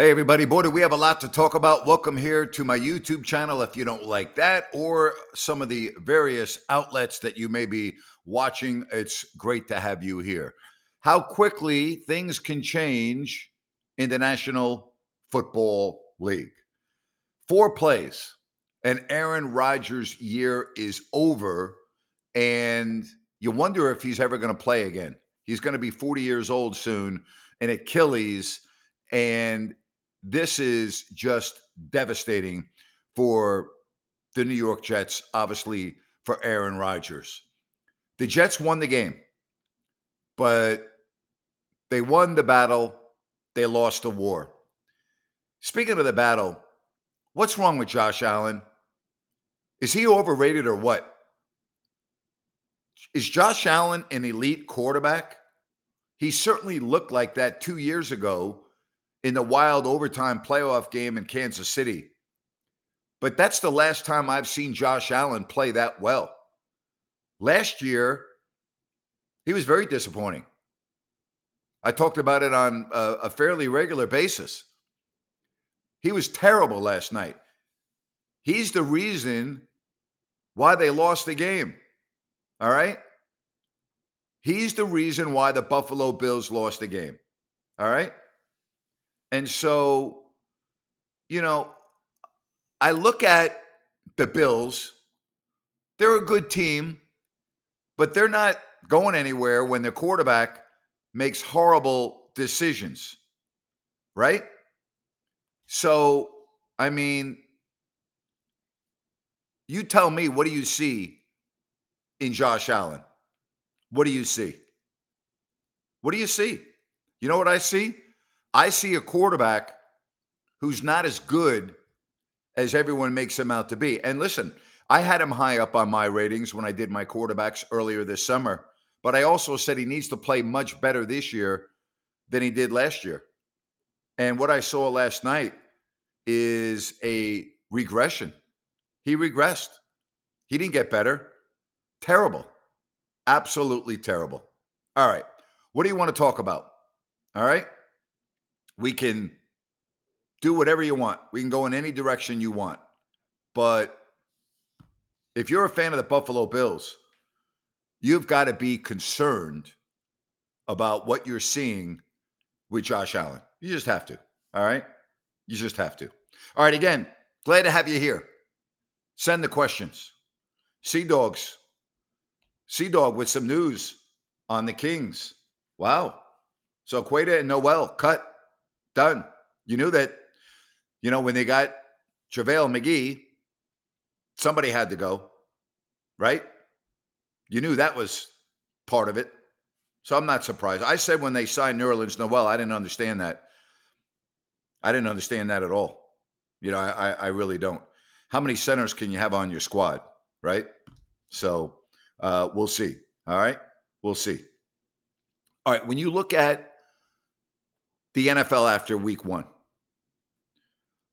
Hey, everybody. Boy, do we have a lot to talk about. Welcome here to my YouTube channel. If you don't like that or some of the various outlets that you may be watching, it's great to have you here. How quickly things can change in the National Football League. Four plays, and Aaron Rodgers' year is over, and you wonder if he's ever going to play again. He's going to be 40 years old soon, and Achilles. And this is just devastating for the New York Jets, obviously for Aaron Rodgers. The Jets won the game, but they won the battle, they lost the war. Speaking of the battle, what's wrong with Josh Allen? Is he overrated or what? Is Josh Allen an elite quarterback? He certainly looked like that two years ago in the wild overtime playoff game in Kansas City. But that's the last time I've seen Josh Allen play that well. Last year, he was very disappointing. I talked about it on a, a fairly regular basis. He was terrible last night. He's the reason why they lost the game. All right? He's the reason why the Buffalo Bills lost the game. All right? And so, you know, I look at the Bills. They're a good team, but they're not going anywhere when their quarterback makes horrible decisions. Right? So, I mean, you tell me, what do you see in Josh Allen? What do you see? What do you see? You know what I see? I see a quarterback who's not as good as everyone makes him out to be. And listen, I had him high up on my ratings when I did my quarterbacks earlier this summer, but I also said he needs to play much better this year than he did last year. And what I saw last night is a regression. He regressed. He didn't get better. Terrible. Absolutely terrible. All right. What do you want to talk about? All right. We can do whatever you want. We can go in any direction you want. But if you're a fan of the Buffalo Bills, you've got to be concerned about what you're seeing with Josh Allen. You just have to. All right. You just have to. All right. Again, glad to have you here. Send the questions. Sea Dogs. Sea Dog with some news on the Kings. Wow. So Queta and Noel cut. Done. You knew that, you know, when they got JaVale McGee, somebody had to go, right? You knew that was part of it. So I'm not surprised. I said when they signed Nerlens Noel, I didn't understand that. I didn't understand that at all. You know, I, I really don't. How many centers can you have on your squad, right? So uh, we'll see. All right. We'll see. All right. When you look at the NFL after week one.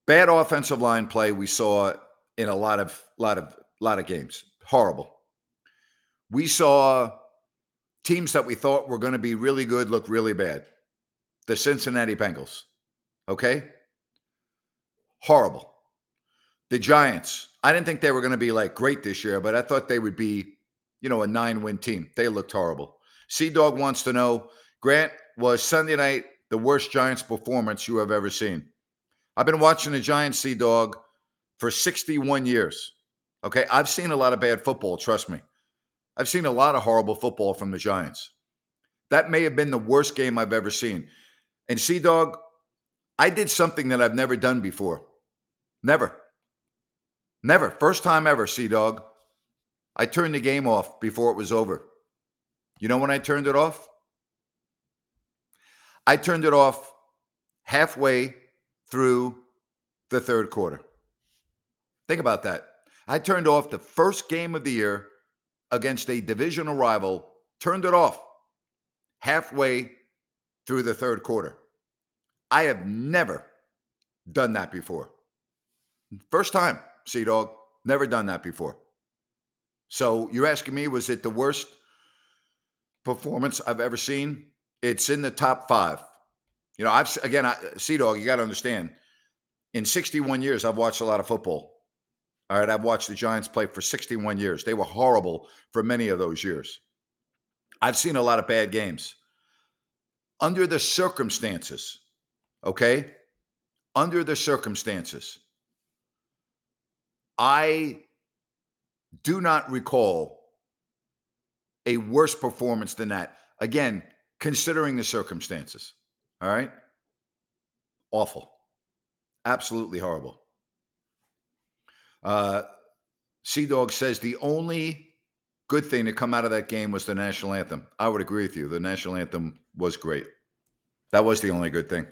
Bad offensive line play we saw in a lot of lot of lot of games. Horrible. We saw teams that we thought were going to be really good look really bad. The Cincinnati Bengals. Okay? Horrible. The Giants. I didn't think they were going to be like great this year, but I thought they would be, you know, a nine win team. They looked horrible. Sea Dog wants to know Grant was Sunday night the worst Giants performance you have ever seen. I've been watching the Giants Sea Dog for 61 years. Okay. I've seen a lot of bad football, trust me. I've seen a lot of horrible football from the Giants. That may have been the worst game I've ever seen. And Sea Dog, I did something that I've never done before. Never. Never. First time ever, Sea Dog. I turned the game off before it was over. You know when I turned it off? I turned it off halfway through the third quarter. Think about that. I turned off the first game of the year against a divisional rival, turned it off halfway through the third quarter. I have never done that before. First time, Sea Dog, never done that before. So you're asking me, was it the worst performance I've ever seen? It's in the top five. You know, I've again, Sea Dog, you got to understand. In 61 years, I've watched a lot of football. All right, I've watched the Giants play for 61 years. They were horrible for many of those years. I've seen a lot of bad games. Under the circumstances, okay? Under the circumstances, I do not recall a worse performance than that. Again, considering the circumstances. All right. Awful. Absolutely horrible. Uh, Sea Dog says the only good thing to come out of that game was the national anthem. I would agree with you. The national anthem was great. That was the only good thing.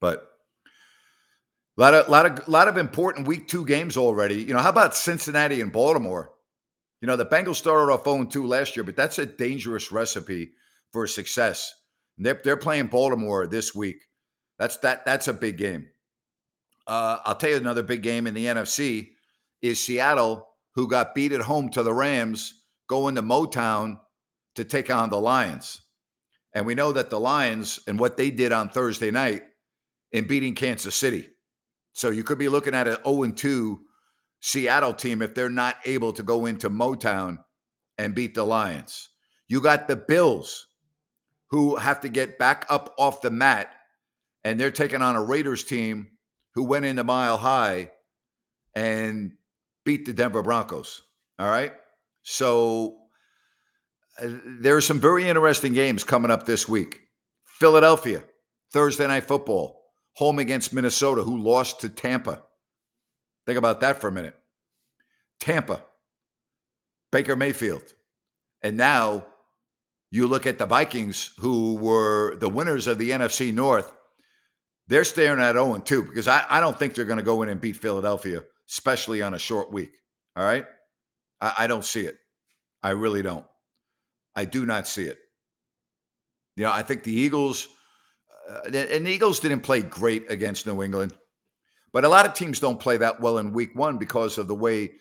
But a lot of lot of lot of important week two games already. You know, how about Cincinnati and Baltimore? You know, the Bengals started off 0-2 last year, but that's a dangerous recipe for success. They're, they're playing Baltimore this week. That's that that's a big game. Uh, I'll tell you another big game in the NFC is Seattle, who got beat at home to the Rams, going to Motown to take on the Lions. And we know that the Lions and what they did on Thursday night in beating Kansas City. So you could be looking at an 0 2 Seattle team if they're not able to go into Motown and beat the Lions. You got the Bills who have to get back up off the mat and they're taking on a Raiders team who went into Mile High and beat the Denver Broncos. All right. So uh, there are some very interesting games coming up this week. Philadelphia, Thursday night football, home against Minnesota, who lost to Tampa. Think about that for a minute. Tampa, Baker Mayfield. And now you look at the Vikings, who were the winners of the NFC North. They're staring at 0 2 because I, I don't think they're going to go in and beat Philadelphia, especially on a short week. All right. I, I don't see it. I really don't. I do not see it. You know, I think the Eagles, uh, and the Eagles didn't play great against New England, but a lot of teams don't play that well in week one because of the way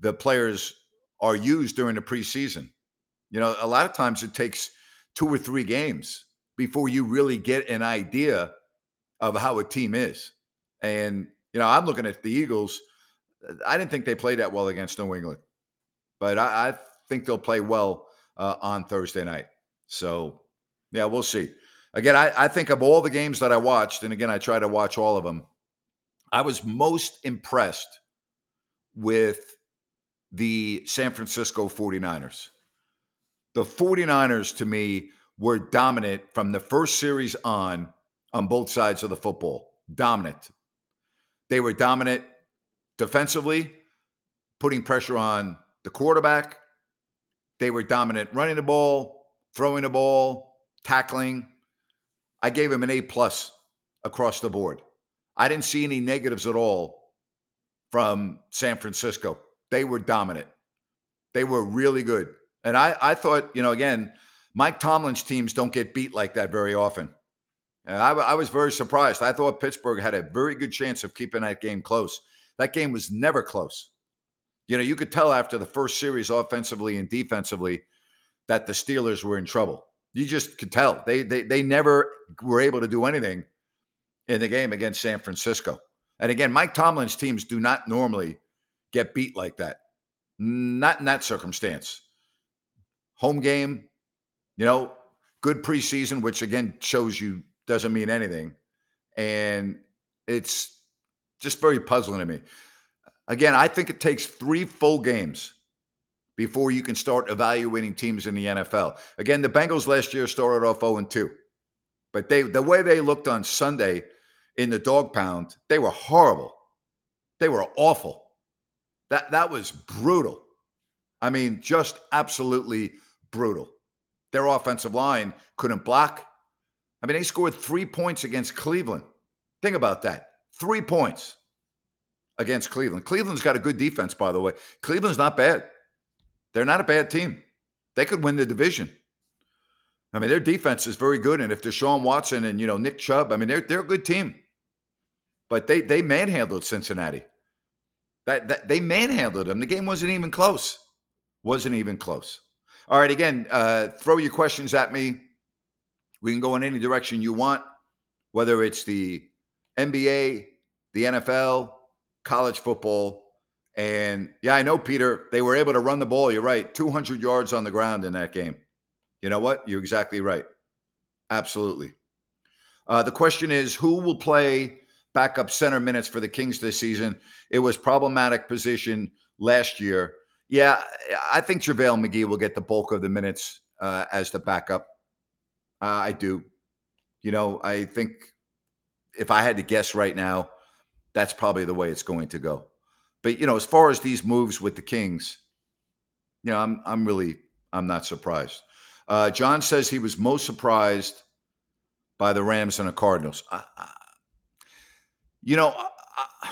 the players are used during the preseason. You know, a lot of times it takes two or three games before you really get an idea of how a team is. And, you know, I'm looking at the Eagles. I didn't think they played that well against New England, but I, I think they'll play well uh, on Thursday night. So, yeah, we'll see. Again, I, I think of all the games that I watched, and again, I try to watch all of them, I was most impressed with the San Francisco 49ers. The 49ers, to me, were dominant from the first series on on both sides of the football. Dominant. They were dominant defensively, putting pressure on the quarterback. They were dominant running the ball, throwing the ball, tackling. I gave him an A plus across the board. I didn't see any negatives at all from San Francisco. They were dominant. They were really good. And I, I thought, you know, again, Mike Tomlin's teams don't get beat like that very often. And I, I was very surprised. I thought Pittsburgh had a very good chance of keeping that game close. That game was never close. You know, you could tell after the first series, offensively and defensively, that the Steelers were in trouble. You just could tell. They they they never were able to do anything in the game against San Francisco. And again, Mike Tomlin's teams do not normally get beat like that. Not in that circumstance. Home game, you know, good preseason, which again shows you doesn't mean anything. And it's just very puzzling to me. Again, I think it takes three full games before you can start evaluating teams in the NFL. Again, the Bengals last year started off 0 2. But they the way they looked on Sunday in the dog pound, they were horrible. They were awful. That that was brutal. I mean, just absolutely brutal. Their offensive line couldn't block. I mean, they scored three points against Cleveland. Think about that. Three points against Cleveland. Cleveland's got a good defense, by the way. Cleveland's not bad. They're not a bad team. They could win the division. I mean, their defense is very good. And if Deshaun Watson and you know Nick Chubb, I mean, they're they're a good team. But they they manhandled Cincinnati. That, that they manhandled them. The game wasn't even close. Wasn't even close. All right, again, uh, throw your questions at me. We can go in any direction you want. whether it's the NBA, the NFL, college football. And yeah, I know, Peter, they were able to run the ball. You're right. 200 yards on the ground in that game. You know what? You're exactly right. Absolutely. Uh, the question is who will play backup center minutes for the Kings this season? It was problematic position last year. Yeah, I think JaVale McGee will get the bulk of the minutes uh, as the backup. Uh, I do. You know, I think if I had to guess right now, that's probably the way it's going to go. But you know, as far as these moves with the Kings, you know, I'm I'm really I'm not surprised. Uh, John says he was most surprised by the Rams and the Cardinals. I, I, you know, I,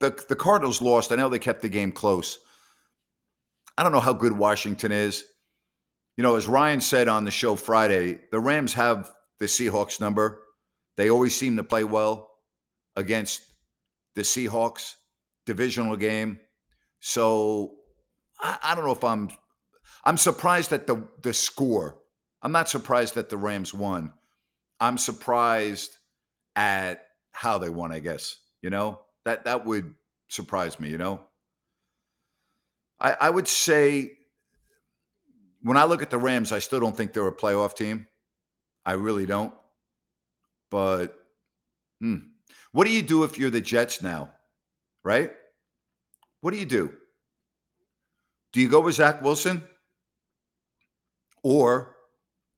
the the Cardinals lost. I know they kept the game close. I don't know how good Washington is. You know, as Ryan said on the show Friday, the Rams have the Seahawks number. They always seem to play well against the Seahawks divisional game. So I, I don't know if I'm I'm surprised at the the score. I'm not surprised that the Rams won. I'm surprised at how they won, I guess. You know, that that would surprise me, you know. I, I would say when I look at the Rams, I still don't think they're a playoff team. I really don't. But hmm, what do you do if you're the Jets now? Right? What do you do? Do you go with Zach Wilson? Or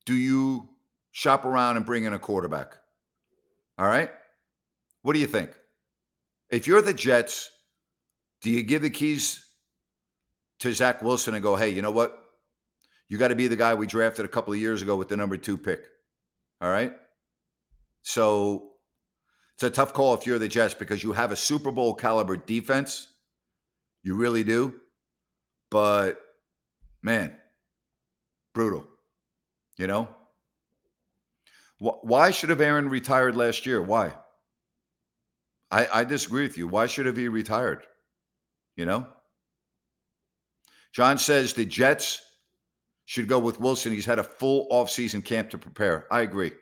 do you shop around and bring in a quarterback? All right. What do you think? If you're the Jets, do you give the keys to Zach Wilson and go, hey, you know what? You got to be the guy we drafted a couple of years ago with the number two pick. All right. So it's a tough call if you're the Jets because you have a Super Bowl caliber defense. You really do. But man, brutal. You know? Why should have Aaron retired last year? Why? I, I disagree with you. Why should have he retired? You know? John says the Jets should go with Wilson. He's had a full offseason camp to prepare. I agree.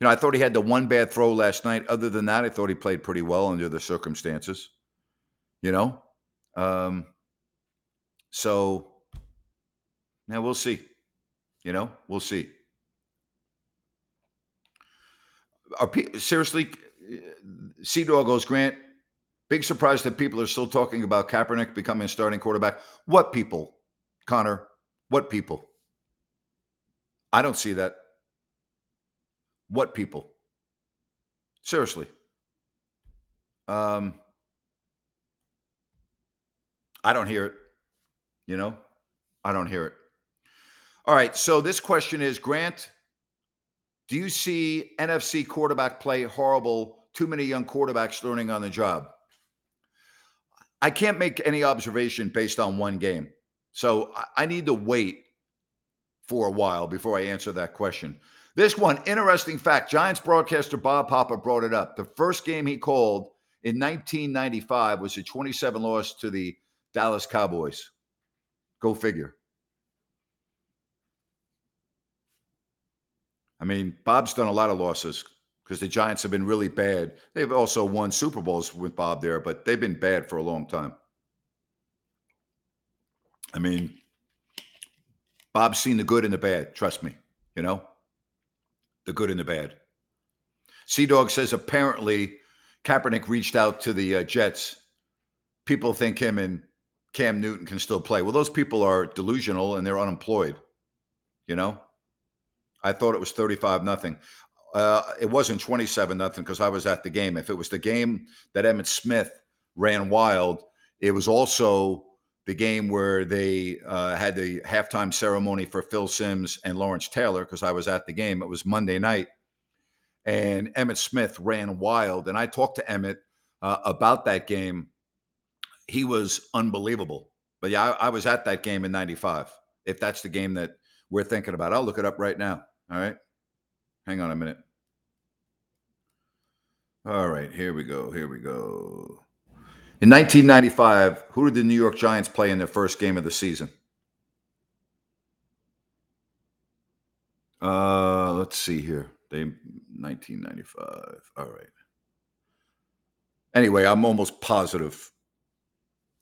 You know, I thought he had the one bad throw last night. Other than that, I thought he played pretty well under the circumstances. You know, um, so now we'll see. You know, we'll see. Are pe- seriously? Sea Dog goes Grant. Big surprise that people are still talking about Kaepernick becoming a starting quarterback. What people, Connor? What people? I don't see that. What people? Seriously. Um, I don't hear it. You know, I don't hear it. All right. So this question is Grant, do you see NFC quarterback play horrible? Too many young quarterbacks learning on the job. I can't make any observation based on one game. So I need to wait for a while before I answer that question. This one, interesting fact Giants broadcaster Bob Papa brought it up. The first game he called in 1995 was a 27 loss to the Dallas Cowboys. Go figure. I mean, Bob's done a lot of losses because the Giants have been really bad. They've also won Super Bowls with Bob there, but they've been bad for a long time. I mean, Bob's seen the good and the bad. Trust me, you know the good and the bad. Sea Dog says apparently Kaepernick reached out to the uh, Jets. People think him and Cam Newton can still play. Well, those people are delusional and they're unemployed. You know, I thought it was 35 nothing. Uh, it wasn't 27 nothing because I was at the game. If it was the game that Emmitt Smith ran wild, it was also the game where they uh, had the halftime ceremony for Phil Simms and Lawrence Taylor, because I was at the game. It was Monday night. And Emmitt Smith ran wild. And I talked to Emmitt uh, about that game. He was unbelievable. But yeah, I, I was at that game in 95, if that's the game that we're thinking about. I'll look it up right now. All right. Hang on a minute. All right. Here we go. Here we go. In 1995, who did the New York Giants play in their first game of the season? Uh, let's see here. They 1995. All right. Anyway, I'm almost positive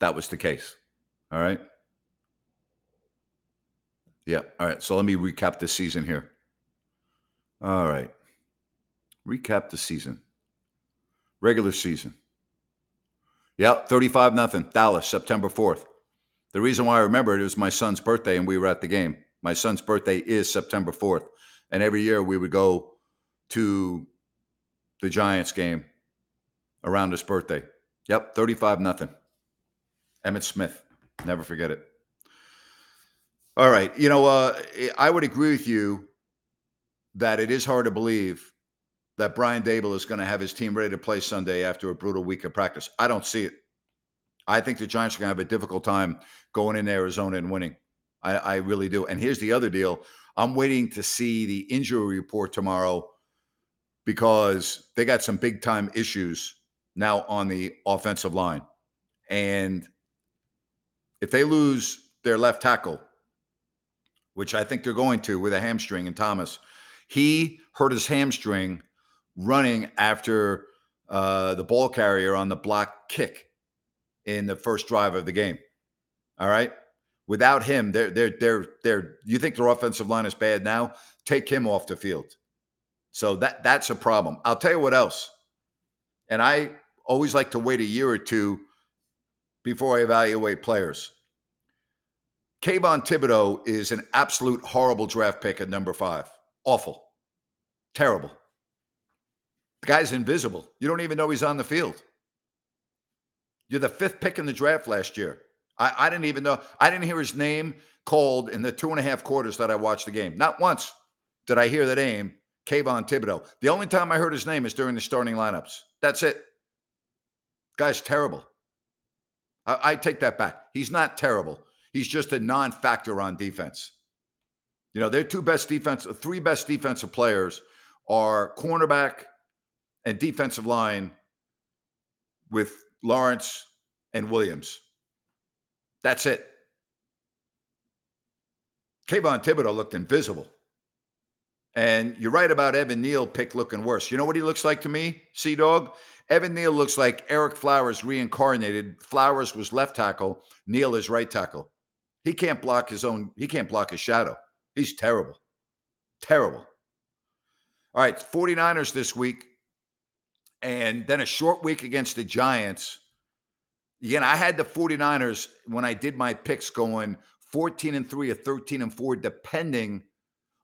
that was the case. All right. Yeah. All right. So let me recap the season here. All right. Recap the season. Regular season. Yep, 35 nothing. Dallas, September 4th. The reason why I remember it was my son's birthday and we were at the game. My son's birthday is September 4th. And every year we would go to the Giants game around his birthday. Yep, 35 nothing. Emmitt Smith. Never forget it. All right. You know, uh, I would agree with you that it is hard to believe that Brian Daboll is going to have his team ready to play Sunday after a brutal week of practice. I don't see it. I think the Giants are going to have a difficult time going in Arizona and winning. I, I really do. And here's the other deal I'm waiting to see the injury report tomorrow because they got some big time issues now on the offensive line. And if they lose their left tackle, which I think they're going to with a hamstring and Thomas, he hurt his hamstring running after uh, the ball carrier on the block kick in the first drive of the game. All right. Without him, they're they're they're they're you think their offensive line is bad now? Take him off the field. So that that's a problem. I'll tell you what else. And I always like to wait a year or two before I evaluate players. Kayvon Thibodeaux is an absolute horrible draft pick at number five. Awful. Terrible. The guy's invisible. You don't even know he's on the field. You're the fifth pick in the draft last year. I, I didn't even know. I didn't hear his name called in the two and a half quarters that I watched the game. Not once did I hear the name Kayvon Thibodeaux. The only time I heard his name is during the starting lineups. That's it. Guy's terrible. I, I take that back. He's not terrible. He's just a non-factor on defense. You know, their two best defense, three best defensive players are cornerback and defensive line with Lawrence and Williams. That's it. Kayvon Thibodeaux looked invisible. And you're right about Evan Neal pick looking worse. You know what he looks like to me, Sea Dog? Evan Neal looks like Ereck Flowers reincarnated. Flowers was left tackle, Neal is right tackle. He can't block his own, he can't block his shadow. He's terrible. Terrible. All right, 49ers this week, and then a short week against the Giants. Again, I had the 49ers when I did my picks going 14 and 3 or 13 and 4, depending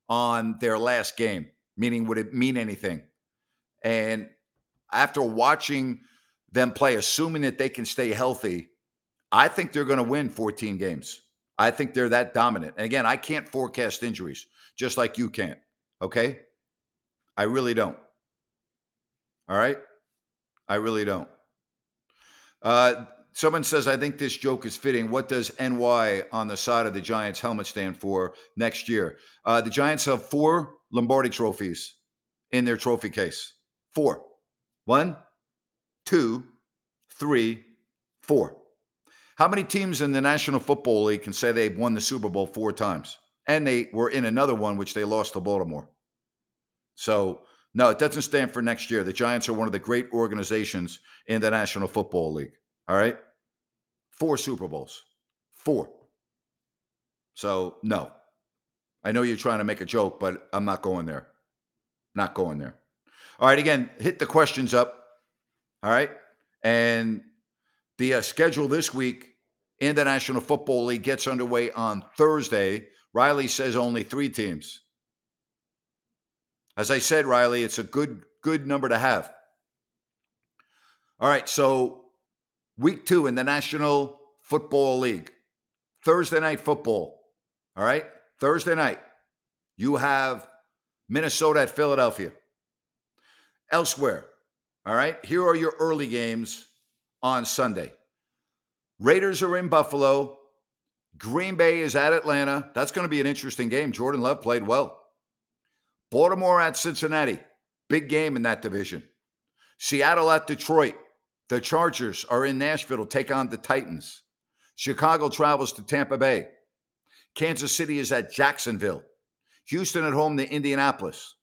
on their last game, meaning would it mean anything? And after watching them play, assuming that they can stay healthy, I think they're going to win 14 games. I think they're that dominant. And again, I can't forecast injuries, just like you can't. Okay. I really don't. All right. I really don't. Uh, someone says, I think this joke is fitting. What does NY on the side of the Giants helmet stand for next year? Uh, the Giants have four Lombardi trophies in their trophy case. Four. One, two, three, four. How many teams in the National Football League can say they've won the Super Bowl four times? And they were in another one, which they lost to Baltimore. So, no, it doesn't stand for next year. The Giants are one of the great organizations in the National Football League. All right. Four Super Bowls. Four. So, no. I know you're trying to make a joke, but I'm not going there. Not going there. All right. Again, hit the questions up. All right. And the uh, schedule this week in the National Football League gets underway on Thursday. Riley says only three teams. As I said, Riley, it's a good good number to have. All right, so week two in the National Football League, Thursday night football. All right, Thursday night, you have Minnesota at Philadelphia. Elsewhere, all right, here are your early games on Sunday. Raiders are in Buffalo. Green Bay is at Atlanta. That's going to be an interesting game. Jordan Love played well. Baltimore at Cincinnati. Big game in that division. Seattle at Detroit. The Chargers are in Nashville to take on the Titans. Chicago travels to Tampa Bay. Kansas City is at Jacksonville. Houston at home to Indianapolis.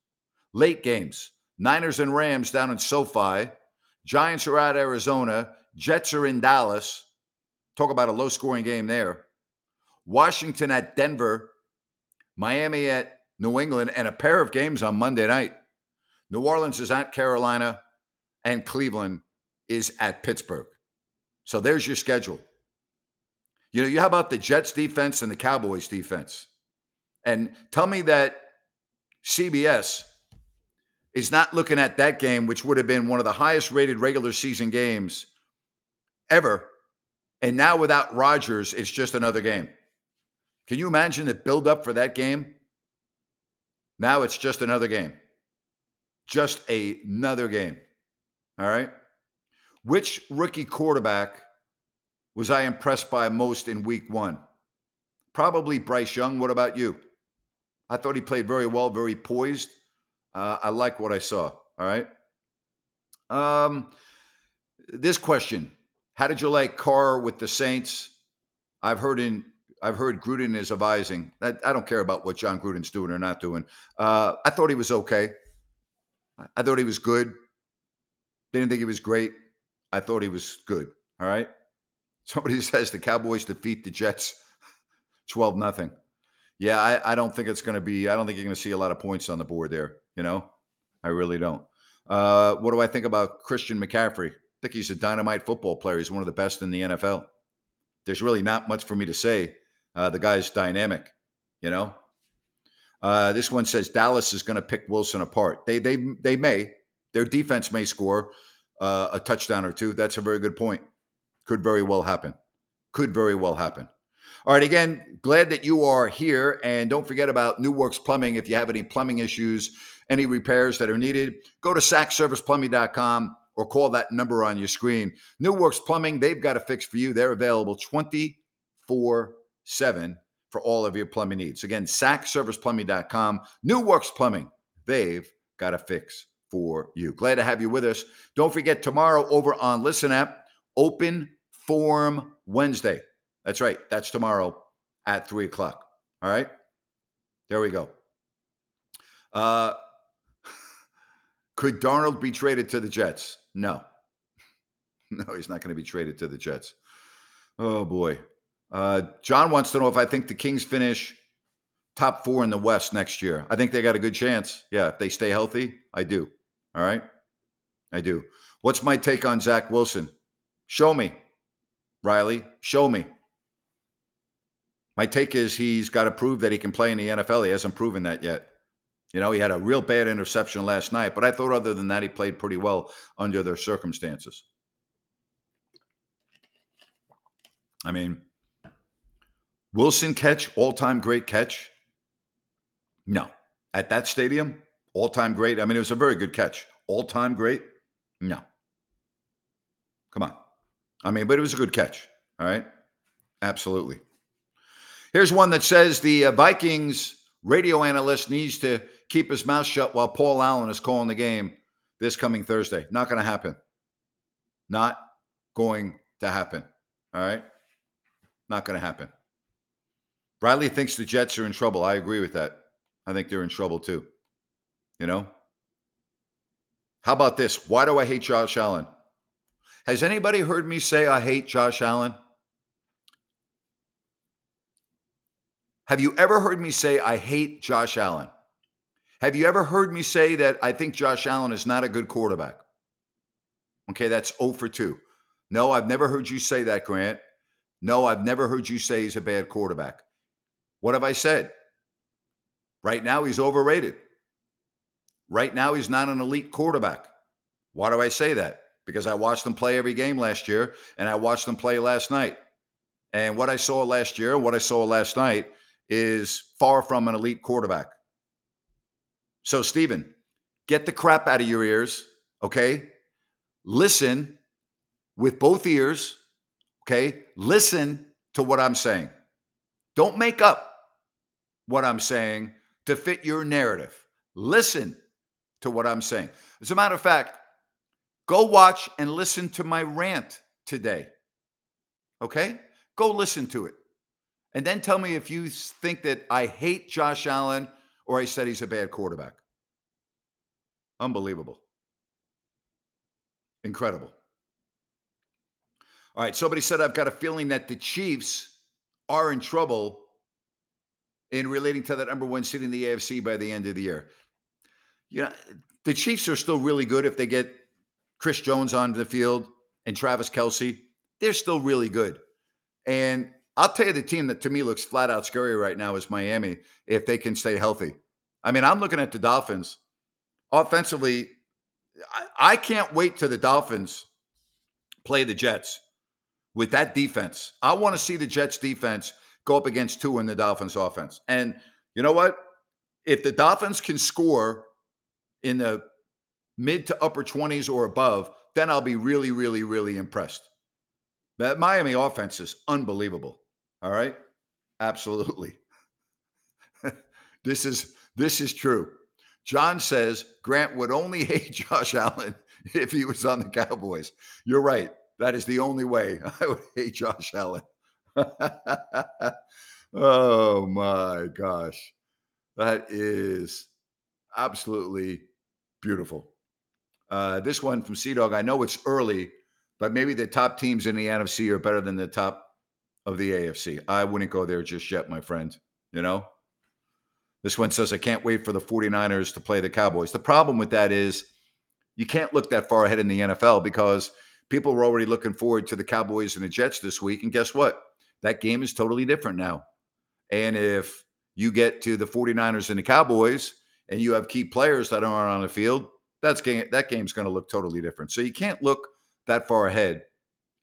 Late games. Niners and Rams down in SoFi. Giants are at Arizona. Jets are in Dallas. Talk about a low scoring game there. Washington at Denver. Miami at New England, and a pair of games on Monday night. New Orleans is at Carolina, and Cleveland is at Pittsburgh. So there's your schedule. You know, you how about the Jets defense and the Cowboys defense? And tell me that CBS is not looking at that game, which would have been one of the highest rated regular season games ever. And now without Rodgers, it's just another game. Can you imagine the build up for that game? Now it's just another game. Just a, another game. All right. Which rookie quarterback was I impressed by most in week one? Probably Bryce Young. What about you? I thought he played very well, very poised. Uh, I like what I saw. All right. Um, this question: How did you like Carr with the Saints? I've heard in I've heard Gruden is advising. I, I don't care about what Jon Gruden's doing or not doing. Uh, I thought he was okay. I thought he was good. Didn't think he was great. I thought he was good. All right. Somebody says the Cowboys defeat the Jets 12 nothing. Yeah, I, I don't think it's going to be, I don't think you're going to see a lot of points on the board there. You know, I really don't. Uh, what do I think about Christian McCaffrey? I think he's a dynamite football player. He's one of the best in the NFL. There's really not much for me to say uh, the guy's dynamic, you know. Uh, this one says Dallas is going to pick Wilson apart. They they they may. Their defense may score uh, a touchdown or two. That's a very good point. Could very well happen. Could very well happen. All right. Again, glad that you are here, and don't forget about New Works Plumbing. If you have any plumbing issues, any repairs that are needed, go to sackserviceplumbing.com or call that number on your screen. New Works Plumbing, they've got a fix for you. They're available 24 seven for all of your plumbing needs. Again, sackserviceplumbing.com. New Works Plumbing, they've got a fix for you. Glad to have you with us. Don't forget tomorrow over on Listen App, Open Forum Wednesday. That's right. That's tomorrow at three o'clock. All right. There we go. Uh, could Darnold be traded to the Jets? No. No, he's not going to be traded to the Jets. Oh boy. Uh, John wants to know if I think the Kings finish top four in the West next year. I think they got a good chance. Yeah, if they stay healthy, I do. All right. I do. What's my take on Zach Wilson? Show me, Riley. Show me. My take is he's got to prove that he can play in the NFL. He hasn't proven that yet. You know, he had a real bad interception last night, but I thought other than that, he played pretty well under their circumstances. I mean, Wilson catch, all time great catch? No. At that stadium, all time great. I mean, it was a very good catch. All time great? No. Come on. I mean, but it was a good catch. All right. Absolutely. Here's one that says the uh, Vikings radio analyst needs to keep his mouth shut while Paul Allen is calling the game this coming Thursday. Not going to happen. Not going to happen. All right. Not going to happen. Riley thinks the Jets are in trouble. I agree with that. I think they're in trouble too. You know? How about this? Why do I hate Josh Allen? Has anybody heard me say I hate Josh Allen? Have you ever heard me say I hate Josh Allen? Have you ever heard me say that I think Josh Allen is not a good quarterback? Okay, that's 0 for 2. No, I've never heard you say that, Grant. No, I've never heard you say he's a bad quarterback. What have I said? Right now, he's overrated. Right now, he's not an elite quarterback. Why do I say that? Because I watched him play every game last year and I watched him play last night. And what I saw last year, what I saw last night is far from an elite quarterback. So, Stephen, get the crap out of your ears, okay? Listen with both ears, okay? Listen to what I'm saying. Don't make up what I'm saying to fit your narrative. Listen to what I'm saying. As a matter of fact, go watch and listen to my rant today. Okay? Go listen to it. And then tell me if you think that I hate Josh Allen or I said he's a bad quarterback. Unbelievable. Incredible. All right. Somebody said, I've got a feeling that the Chiefs are in trouble in relating to that number one seed in the AFC by the end of the year. You know, the Chiefs are still really good if they get Chris Jones onto the field and Travis Kelce. They're still really good. And I'll tell you the team that to me looks flat out scary right now is Miami if they can stay healthy. I mean, I'm looking at the Dolphins offensively. I, I can't wait till the Dolphins play the Jets with that defense. I want to see the Jets defense go up against two in the Dolphins offense. And you know what? If the Dolphins can score in the mid to upper 20s or above, then I'll be really, really, really impressed. That Miami offense is unbelievable. All right. Absolutely. this is this is true. John says Grant would only hate Josh Allen if he was on the Cowboys. You're right. That is the only way I would hate Josh Allen. oh my gosh. That is absolutely beautiful. Uh, this one from Sea Dog. I know it's early, but maybe the top teams in the NFC are better than the top of the AFC. I wouldn't go there just yet, my friend. You know? This one says, I can't wait for the 49ers to play the Cowboys. The problem with that is you can't look that far ahead in the NFL because people were already looking forward to the Cowboys and the Jets this week. And guess what? That game is totally different now. And if you get to the 49ers and the Cowboys and you have key players that aren't on the field, that's game that game's going to look totally different. So you can't look that far ahead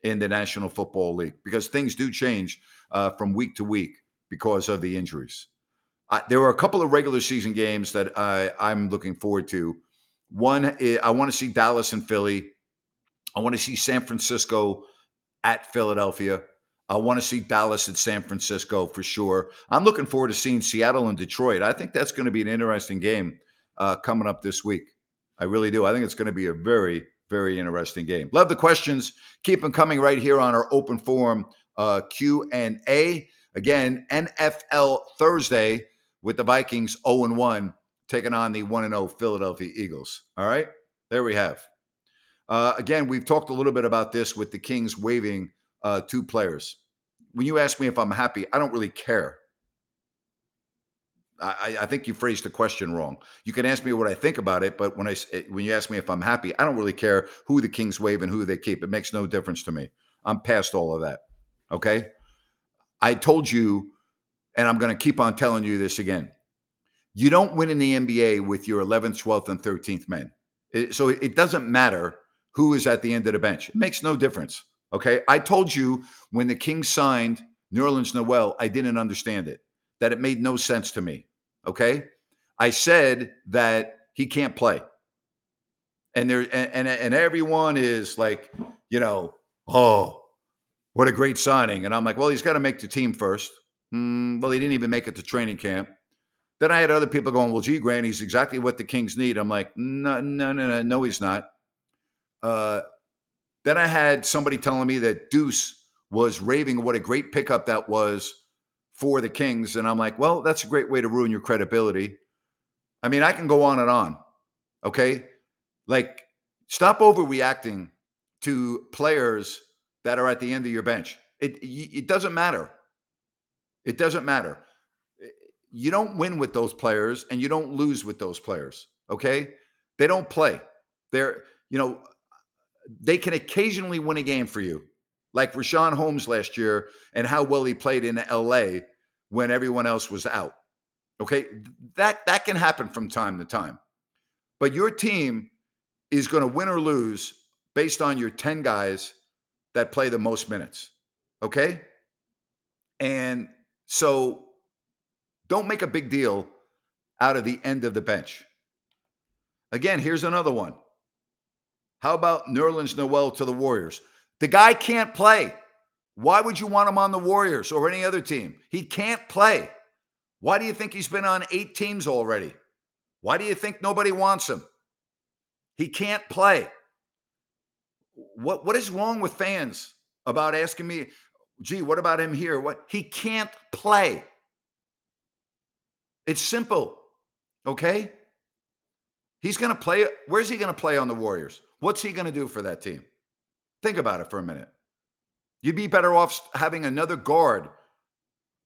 in the National Football League because things do change uh, from week to week because of the injuries. there are a couple of regular season games that I, I'm looking forward to. One, I want to see Dallas and Philly. I want to see San Francisco at Philadelphia. I want to see Dallas at San Francisco for sure. I'm looking forward to seeing Seattle and Detroit. I think that's going to be an interesting game uh, coming up this week. I really do. I think it's going to be a very, very interesting game. Love the questions. Keep them coming right here on our open forum uh, Q and A. Again, NFL Thursday with the Vikings 0 and 1 taking on the 1 and 0 Philadelphia Eagles. All right, there we have. Uh, again, we've talked a little bit about this with the Kings waiving uh, two players. When you ask me if I'm happy, I don't really care. I, I, think you phrased the question wrong. You can ask me what I think about it, but when I eh, when you ask me if I'm happy, I don't really care who the Kings wave and who they keep. It makes no difference to me. I'm past all of that. Okay. I told you, and I'm going to keep on telling you this again. You don't win in the NBA with your 11th, 12th, and 13th men. It, so it doesn't matter who is at the end of the bench. It makes no difference. Okay. I told you when the Kings signed Nerlens Noel, I didn't understand it, that it made no sense to me. Okay. I said that he can't play. And there and, and, and everyone is like, you know, oh, what a great signing. And I'm like, well, he's got to make the team first. Mm, well, he didn't even make it to training camp. Then I had other people going, well, gee, Grant, he's exactly what the Kings need. I'm like, no, no, no, no, no, he's not. Uh, then I had somebody telling me that Deuce was raving what a great pickup that was for the Kings. And I'm like, well, that's a great way to ruin your credibility. I mean, I can go on and on. Okay. Like, stop overreacting to players that are at the end of your bench. It, it doesn't matter. It doesn't matter. You don't win with those players and you don't lose with those players. Okay. They don't play. They're, you know, they can occasionally win a game for you, like Richaun Holmes last year and how well he played in LA when everyone else was out. Okay, that that can happen from time to time. But your team is going to win or lose based on your 10 guys that play the most minutes. Okay? And so don't make a big deal out of the end of the bench. Again, here's another one. How about Nerlens Noel to the Warriors? The guy can't play. Why would you want him on the Warriors or any other team? He can't play. Why do you think he's been on eight teams already? Why do you think nobody wants him? He can't play. What what is wrong with fans about asking me, gee, what about him here? What he can't play. It's simple. Okay? He's going to play. Where's he going to play on the Warriors? What's he going to do for that team? Think about it for a minute. You'd be better off having another guard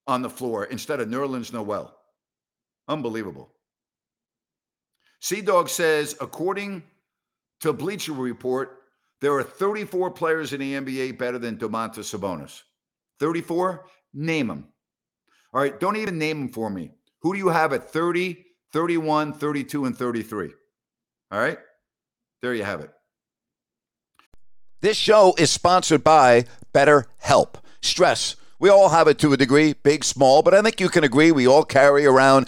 on the floor instead of Nerlens Noel. Unbelievable. Sea Dog says, according to Bleacher Report, there are 34 players in the NBA better than Domantas Sabonis. 34? Name them. All right, don't even name them for me. Who do you have at 30, 31, 32, and 33? All right, there you have it. This show is sponsored by BetterHelp. Stress we all have it to a degree, big, small, but I think you can agree we all carry around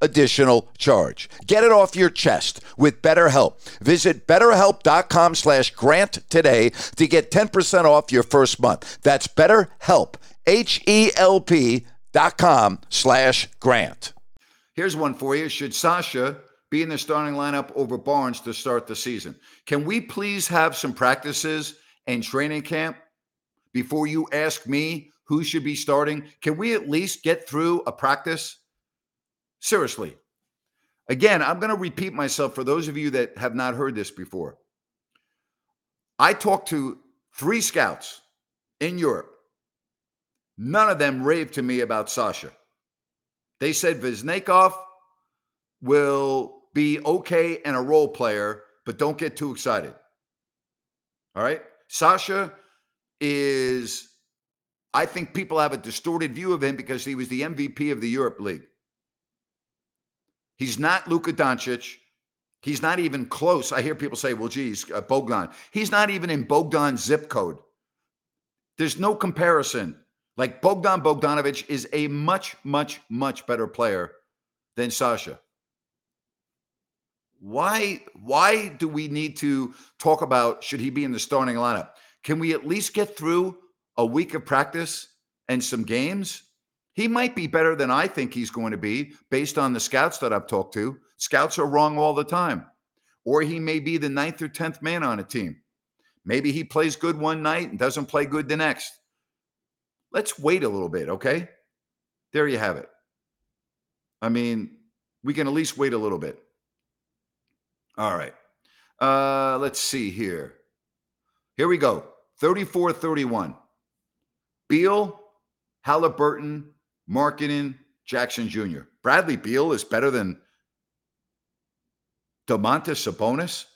additional charge. Get it off your chest with BetterHelp. Visit betterhelp.com slash grant today to get 10% off your first month. That's betterhelp, H-E-L-P dot com slash grant. Here's one for you. Should Sasha be in the starting lineup over Barnes to start the season? Can we please have some practices and training camp before you ask me who should be starting? Can we at least get through a practice? Seriously. Again, I'm going to repeat myself for those of you that have not heard this before. I talked to three scouts in Europe. None of them raved to me about Sasha. They said Vezenkov will be okay and a role player, but don't get too excited. All right. Sasha is, I think people have a distorted view of him because he was the MVP of the EuroLeague. He's not Luka Doncic. He's not even close. I hear people say, well, geez, uh, Bogdan. He's not even in Bogdan's zip code. There's no comparison. Like Bogdan Bogdanovich is a much, much, much better player than Sasha. Why, why do we need to talk about should he be in the starting lineup? Can we at least get through a week of practice and some games? He might be better than I think he's going to be based on the scouts that I've talked to. Scouts are wrong all the time. Or he may be the ninth or 10th man on a team. Maybe he plays good one night and doesn't play good the next. Let's wait a little bit, okay? There you have it. I mean, we can at least wait a little bit. All right. Uh, let's see here. Here we go 34 31. Beal, Halliburton, Markkanen, Jackson Jr. Bradley Beal is better than Domantas Sabonis.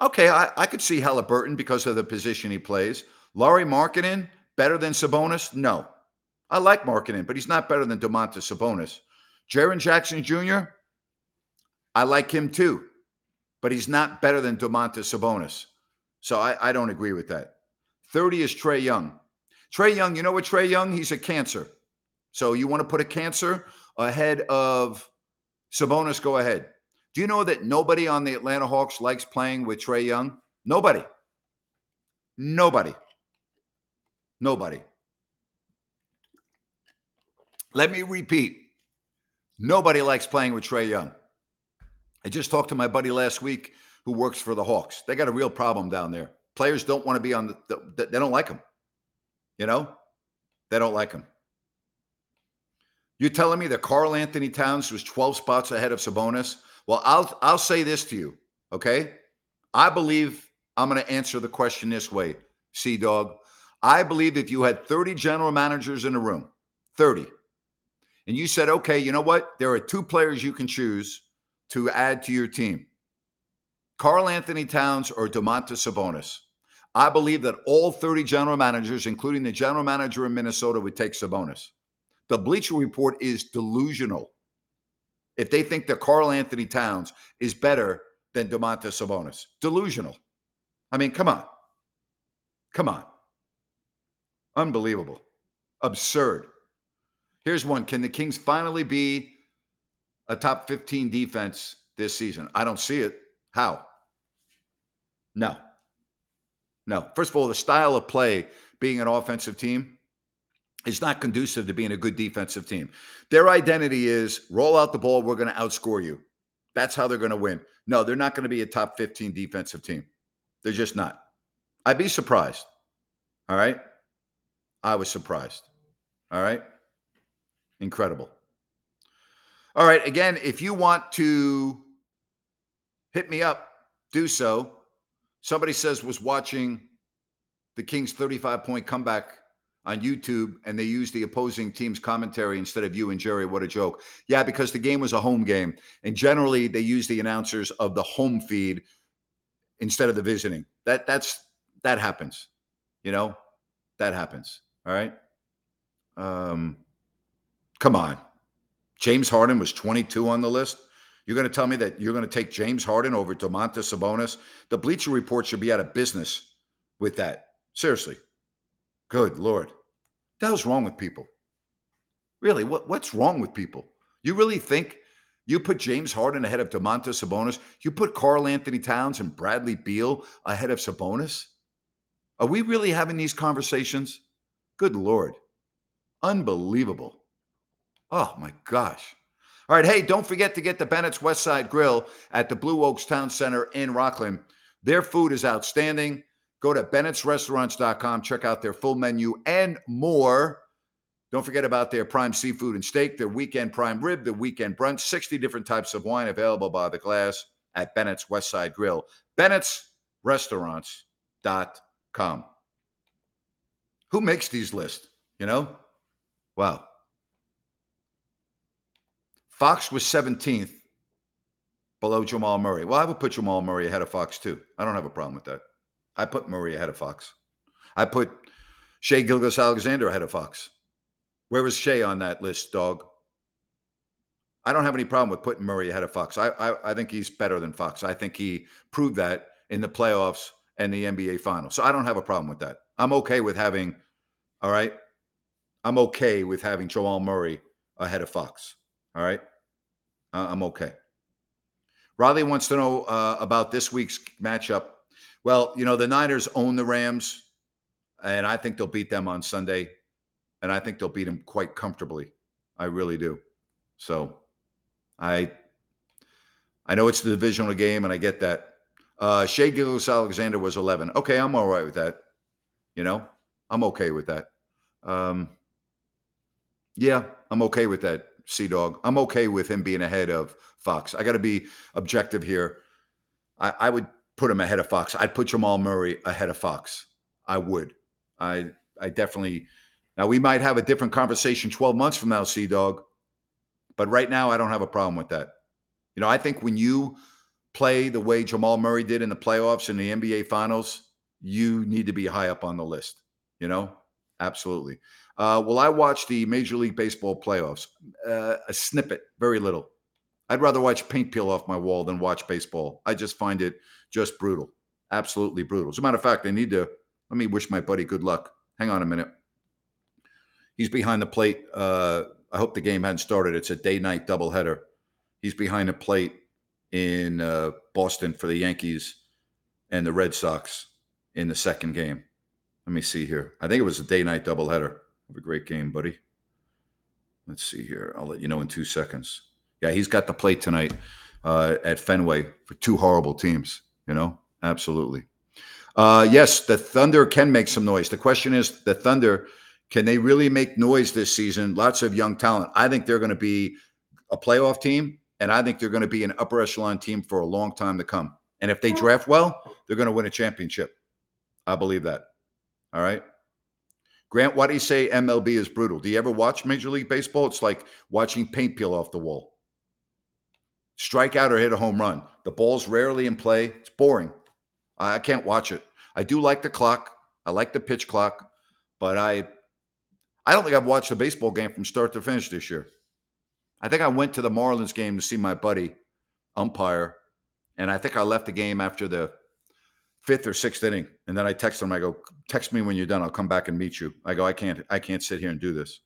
Okay, I, I could see Halliburton because of the position he plays. Lauri Markkanen better than Sabonis? No. I like Markkanen, but he's not better than Domantas Sabonis. Jaren Jackson Jr., I like him too, but he's not better than Domantas Sabonis. So I, I don't agree with that. 30 is Trae Young. Trae Young, you know what Trae Young? He's a cancer. So you want to put a cancer ahead of Sabonis? Go ahead. Do you know that nobody on the Atlanta Hawks likes playing with Trae Young? Nobody. Nobody. Nobody. Let me repeat. Nobody likes playing with Trae Young. I just talked to my buddy last week who works for the Hawks. They got a real problem down there. Players don't want to be on the, the they don't like him. You know, they don't like him. You're telling me that Karl-Anthony Towns was 12 spots ahead of Sabonis? Well, I'll I'll say this to you, okay? I believe I'm going to answer the question this way, Sea Dog. I believe if you had 30 general managers in a room, 30, and you said, okay, you know what? There are two players you can choose to add to your team Karl-Anthony Towns or Domantas Sabonis. I believe that all 30 general managers, including the general manager in Minnesota, would take Sabonis. The Bleacher Report is delusional if they think that Karl-Anthony Towns is better than Domantas Sabonis. Delusional. I mean, come on. Come on. Unbelievable. Absurd. Here's one. Can the Kings finally be a top 15 defense this season? I don't see it. How? No. No. First of all, the style of play being an offensive team is not conducive to being a good defensive team. Their identity is roll out the ball, we're going to outscore you. That's how they're going to win. No, they're not going to be a top 15 defensive team. They're just not. I'd be surprised. All right. I was surprised. All right. Incredible. All right. Again, if you want to hit me up, do so. Somebody says was watching the Kings 35 point comeback on YouTube and they used the opposing team's commentary instead of you and Jerry. What a joke. Yeah, because the game was a home game. And generally they use the announcers of the home feed instead of the visiting. That that's that happens. You know, that happens. All right. Um come on. James Harden was 22 on the list. You're going to tell me that you're going to take James Harden over Domantas Sabonis? The Bleacher Report should be out of business with that. Seriously. Good Lord. What the hell's wrong with people? Really, what, what's wrong with people? You really think you put James Harden ahead of Domantas Sabonis? You put Karl-Anthony Towns and Bradley Beal ahead of Sabonis? Are we really having these conversations? Good Lord. Unbelievable. Oh my gosh. All right. Hey, don't forget to get the Bennett's West Side Grill at the Blue Oaks Town Center in Rocklin. Their food is outstanding. Go to bennettsrestaurants.com, check out their full menu and more. Don't forget about their prime seafood and steak, their weekend prime rib, the weekend brunch, 60 different types of wine available by the glass at Bennett's West Side Grill. Bennettsrestaurants.com. Who makes these lists? You know? Wow. Fox was 17th below Jamal Murray. Well, I would put Jamal Murray ahead of Fox too. I don't have a problem with that. I put Murray ahead of Fox. I put Shai Gilgeous-Alexander ahead of Fox. Where was Shai on that list, dog? I don't have any problem with putting Murray ahead of Fox. I, I, I think he's better than Fox. I think he proved that in the playoffs and the NBA finals. So I don't have a problem with that. I'm okay with having, all right. I'm okay with having Jamal Murray ahead of Fox. All right. I'm okay. Riley wants to know uh, about this week's matchup. Well, you know, the Niners own the Rams, and I think they'll beat them on Sunday. And I think they'll beat them quite comfortably. I really do. So I I know it's the divisional game, and I get that. Uh Shai Gilgeous-Alexander was 11. Okay, I'm all right with that. You know, I'm okay with that. Um, yeah, I'm okay with that. Sea Dog. I'm okay with him being ahead of Fox. I got to be objective here. I, I, would put him ahead of Fox. I'd put Jamal Murray ahead of Fox. I would. I I definitely. Now we might have a different conversation 12 months from now, Sea Dog. But right now, I don't have a problem with that. You know, I think when you play the way Jamal Murray did in the playoffs in the NBA Finals, you need to be high up on the list. You know, absolutely. Uh, I watch the Major League Baseball playoffs? Uh, a snippet, very little. I'd rather watch paint peel off my wall than watch baseball. I just find it just brutal, absolutely brutal. As a matter of fact, I need to let me wish my buddy good luck. Hang on a minute. He's behind the plate. Uh, I hope the game hadn't started. It's a day-night doubleheader. He's behind the plate in uh, Boston for the Yankees and the Red Sox in the second game. Let me see here. I think it was a day-night doubleheader. Have a great game, buddy. Let's see here. I'll let you know in two seconds. Yeah, he's got the plate tonight uh, at Fenway for two horrible teams. You know, absolutely. Uh, yes, the Thunder can make some noise. The question is, the Thunder can they really make noise this season? Lots of young talent. I think they're going to be a playoff team, and I think they're going to be an upper echelon team for a long time to come. And if they draft well, they're going to win a championship. I believe that. All right. Grant, why do you say MLB is brutal? Do you ever watch Major League Baseball? It's like watching paint peel off the wall. Strike out or hit a home run. The ball's rarely in play. It's boring. I can't watch it. I do like the clock. I like the pitch clock, but I I don't think I've watched a baseball game from start to finish this year. I think I went to the Marlins game to see my buddy umpire, and I think I left the game after the fifth or sixth inning. And then I text him. I go, text me when you're done. I'll come back and meet you. I go, I can't, I can't sit here and do this.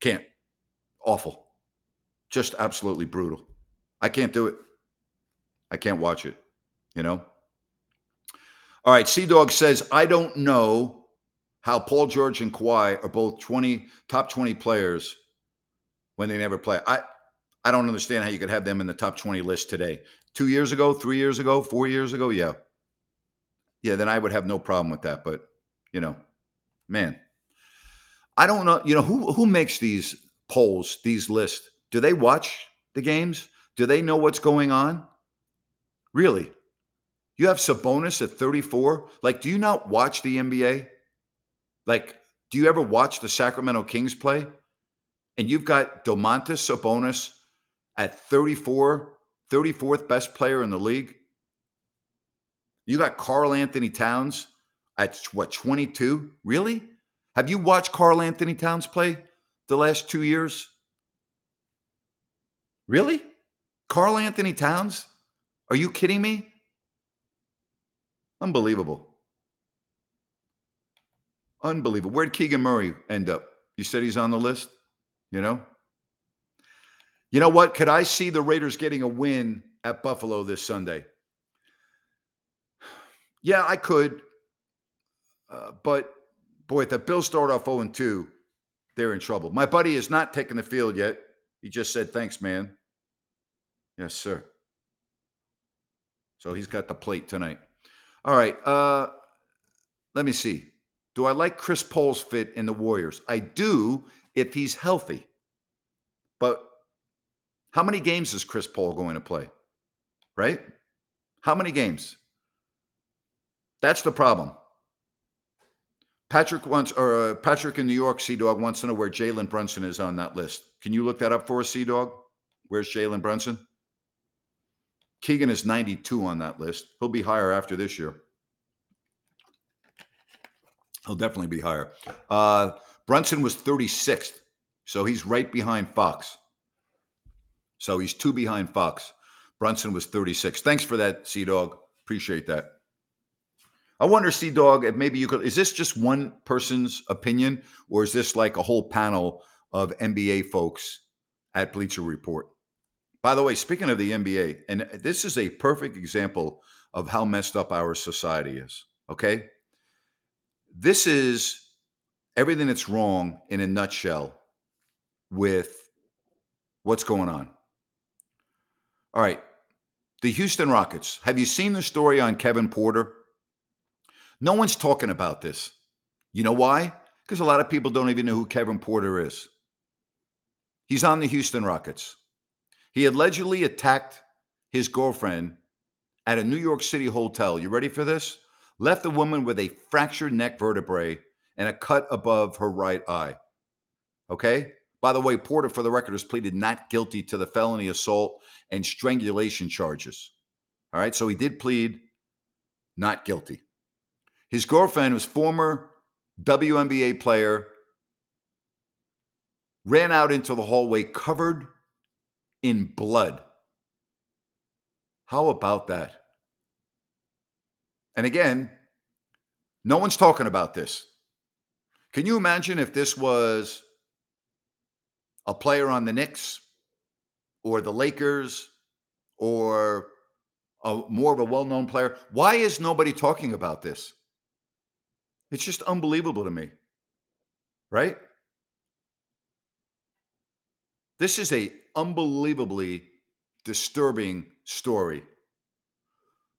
Can't. Awful. Just absolutely brutal. I can't do it. I can't watch it. You know? All right. Sea Dog says, I don't know how Paul George and Kawhi are both 20 top 20 players when they never play. I I don't understand how you could have them in the top 20 list today. Two years ago, three years ago, four years ago, yeah yeah, then I would have no problem with that. But you know, man, I don't know. You know who who makes these polls, these lists? Do they watch the games? Do they know what's going on? Really? You have Sabonis at 34. Like, do you not watch the NBA? Like, do you ever watch the Sacramento Kings play? And you've got Domantas Sabonis at 34, 34th best player in the league. You got Karl-Anthony Towns at what, 22? Really? Have you watched Karl-Anthony Towns play the last two years? Really? Karl-Anthony Towns? Are you kidding me? Unbelievable. Unbelievable. Where'd Keegan Murray end up? You said he's on the list, you know? You know what? Could I see the Raiders getting a win at Buffalo this Sunday? Yeah, I could. Uh, but boy, if the Bills start off 0 2, they're in trouble. My buddy is not taking the field yet. He just said, thanks, man. Yes, sir. So he's got the plate tonight. All right. Uh, let me see. Do I like Chris Paul's fit in the Warriors? I do if he's healthy. But how many games is Chris Paul going to play? Right? How many games? That's the problem. Patrick wants, or uh, Patrick in New York, Sea Dog wants to know where Jalen Brunson is on that list. Can you look that up for us, Sea Dog? Where's Jalen Brunson? Keegan is 92 on that list. He'll be higher after this year. He'll definitely be higher. Uh, Brunson was 36th, so he's right behind Fox. So he's two behind Fox. Brunson was 36. Thanks for that, Sea Dog. Appreciate that. I wonder, Sea Dog, if maybe you could. Is this just one person's opinion, or is this like a whole panel of NBA folks at Bleacher Report? By the way, speaking of the NBA, and this is a perfect example of how messed up our society is. Okay, this is everything that's wrong in a nutshell with what's going on. All right, the Houston Rockets. Have you seen the story on Kevin Porter? No one's talking about this. You know why? Because a lot of people don't even know who Kevin Porter is. He's on the Houston Rockets. He allegedly attacked his girlfriend at a New York City hotel. You ready for this? Left the woman with a fractured neck vertebrae and a cut above her right eye. Okay? By the way, Porter, for the record, has pleaded not guilty to the felony assault and strangulation charges. All right. So he did plead not guilty. His girlfriend was former WNBA player, ran out into the hallway covered in blood. How about that? And again, no one's talking about this. Can you imagine if this was a player on the Knicks or the Lakers or a, more of a well known player? Why is nobody talking about this? It's just unbelievable to me. Right? This is a unbelievably disturbing story.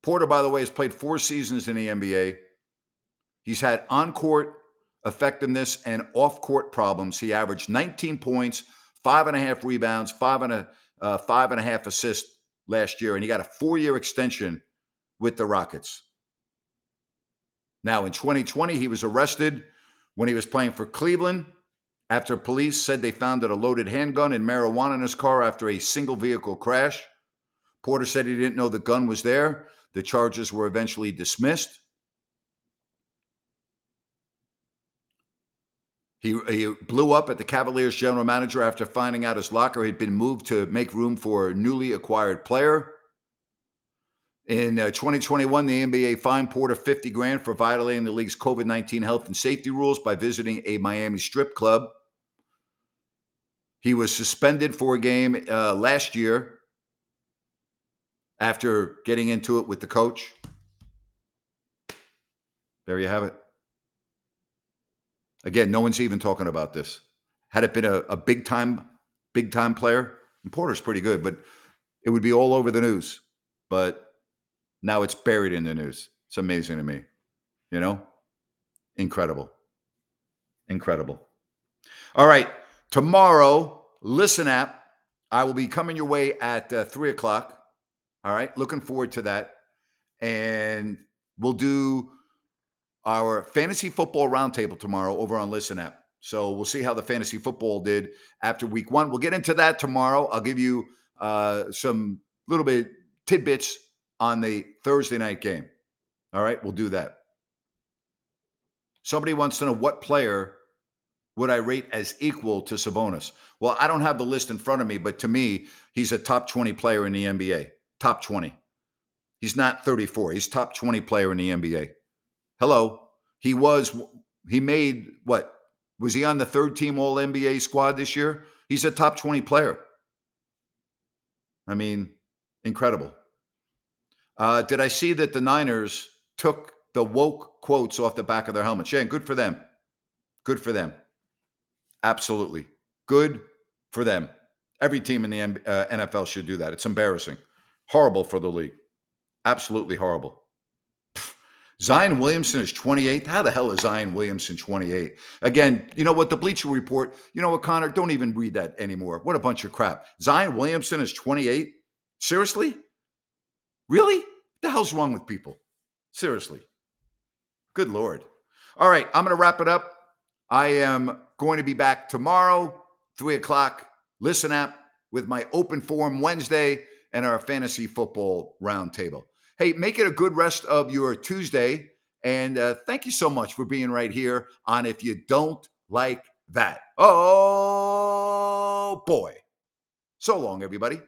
Porter, by the way, has played four seasons in the NBA. He's had on court effectiveness and off court problems. He averaged 19 points, five and a half rebounds, five and a uh, five and a half assists last year, and he got a four year extension with the Rockets. Now, in 2020, he was arrested when he was playing for Cleveland after police said they found a loaded handgun and marijuana in his car after a single vehicle crash. Porter said he didn't know the gun was there. The charges were eventually dismissed. He, he blew up at the Cavaliers general manager after finding out his locker had been moved to make room for a newly acquired player. In uh, 2021, the NBA fined Porter 50 grand for violating the league's COVID 19 health and safety rules by visiting a Miami strip club. He was suspended for a game uh, last year after getting into it with the coach. There you have it. Again, no one's even talking about this. Had it been a, a big time, big time player, and Porter's pretty good, but it would be all over the news. But now it's buried in the news. It's amazing to me. You know? Incredible. Incredible. All right. Tomorrow, listen app. I will be coming your way at uh, three o'clock. All right. Looking forward to that. And we'll do our fantasy football roundtable tomorrow over on Listen App. So we'll see how the fantasy football did after week one. We'll get into that tomorrow. I'll give you uh, some little bit tidbits on the Thursday night game. All right, we'll do that. Somebody wants to know what player would I rate as equal to Sabonis? Well, I don't have the list in front of me, but to me, he's a top 20 player in the NBA. Top 20. He's not 34. He's top 20 player in the NBA. Hello. He was, he made what? Was he on the third team All NBA squad this year? He's a top 20 player. I mean, incredible. Uh, did I see that the Niners took the woke quotes off the back of their helmets? Yeah, good for them. Good for them. Absolutely. Good for them. Every team in the uh, NFL should do that. It's embarrassing. Horrible for the league. Absolutely horrible. Zion Williamson is 28. How the hell is Zion Williamson 28? Again, you know what? The Bleacher Report, you know what, Connor? Don't even read that anymore. What a bunch of crap. Zion Williamson is 28? Seriously? Really? What the hell's wrong with people? Seriously. Good Lord. All right, I'm going to wrap it up. I am going to be back tomorrow, 3 o'clock. Listen app with my open forum Wednesday and our fantasy football roundtable. Hey, make it a good rest of your Tuesday. And uh, thank you so much for being right here on If You Don't Like That. Oh, boy. So long, everybody.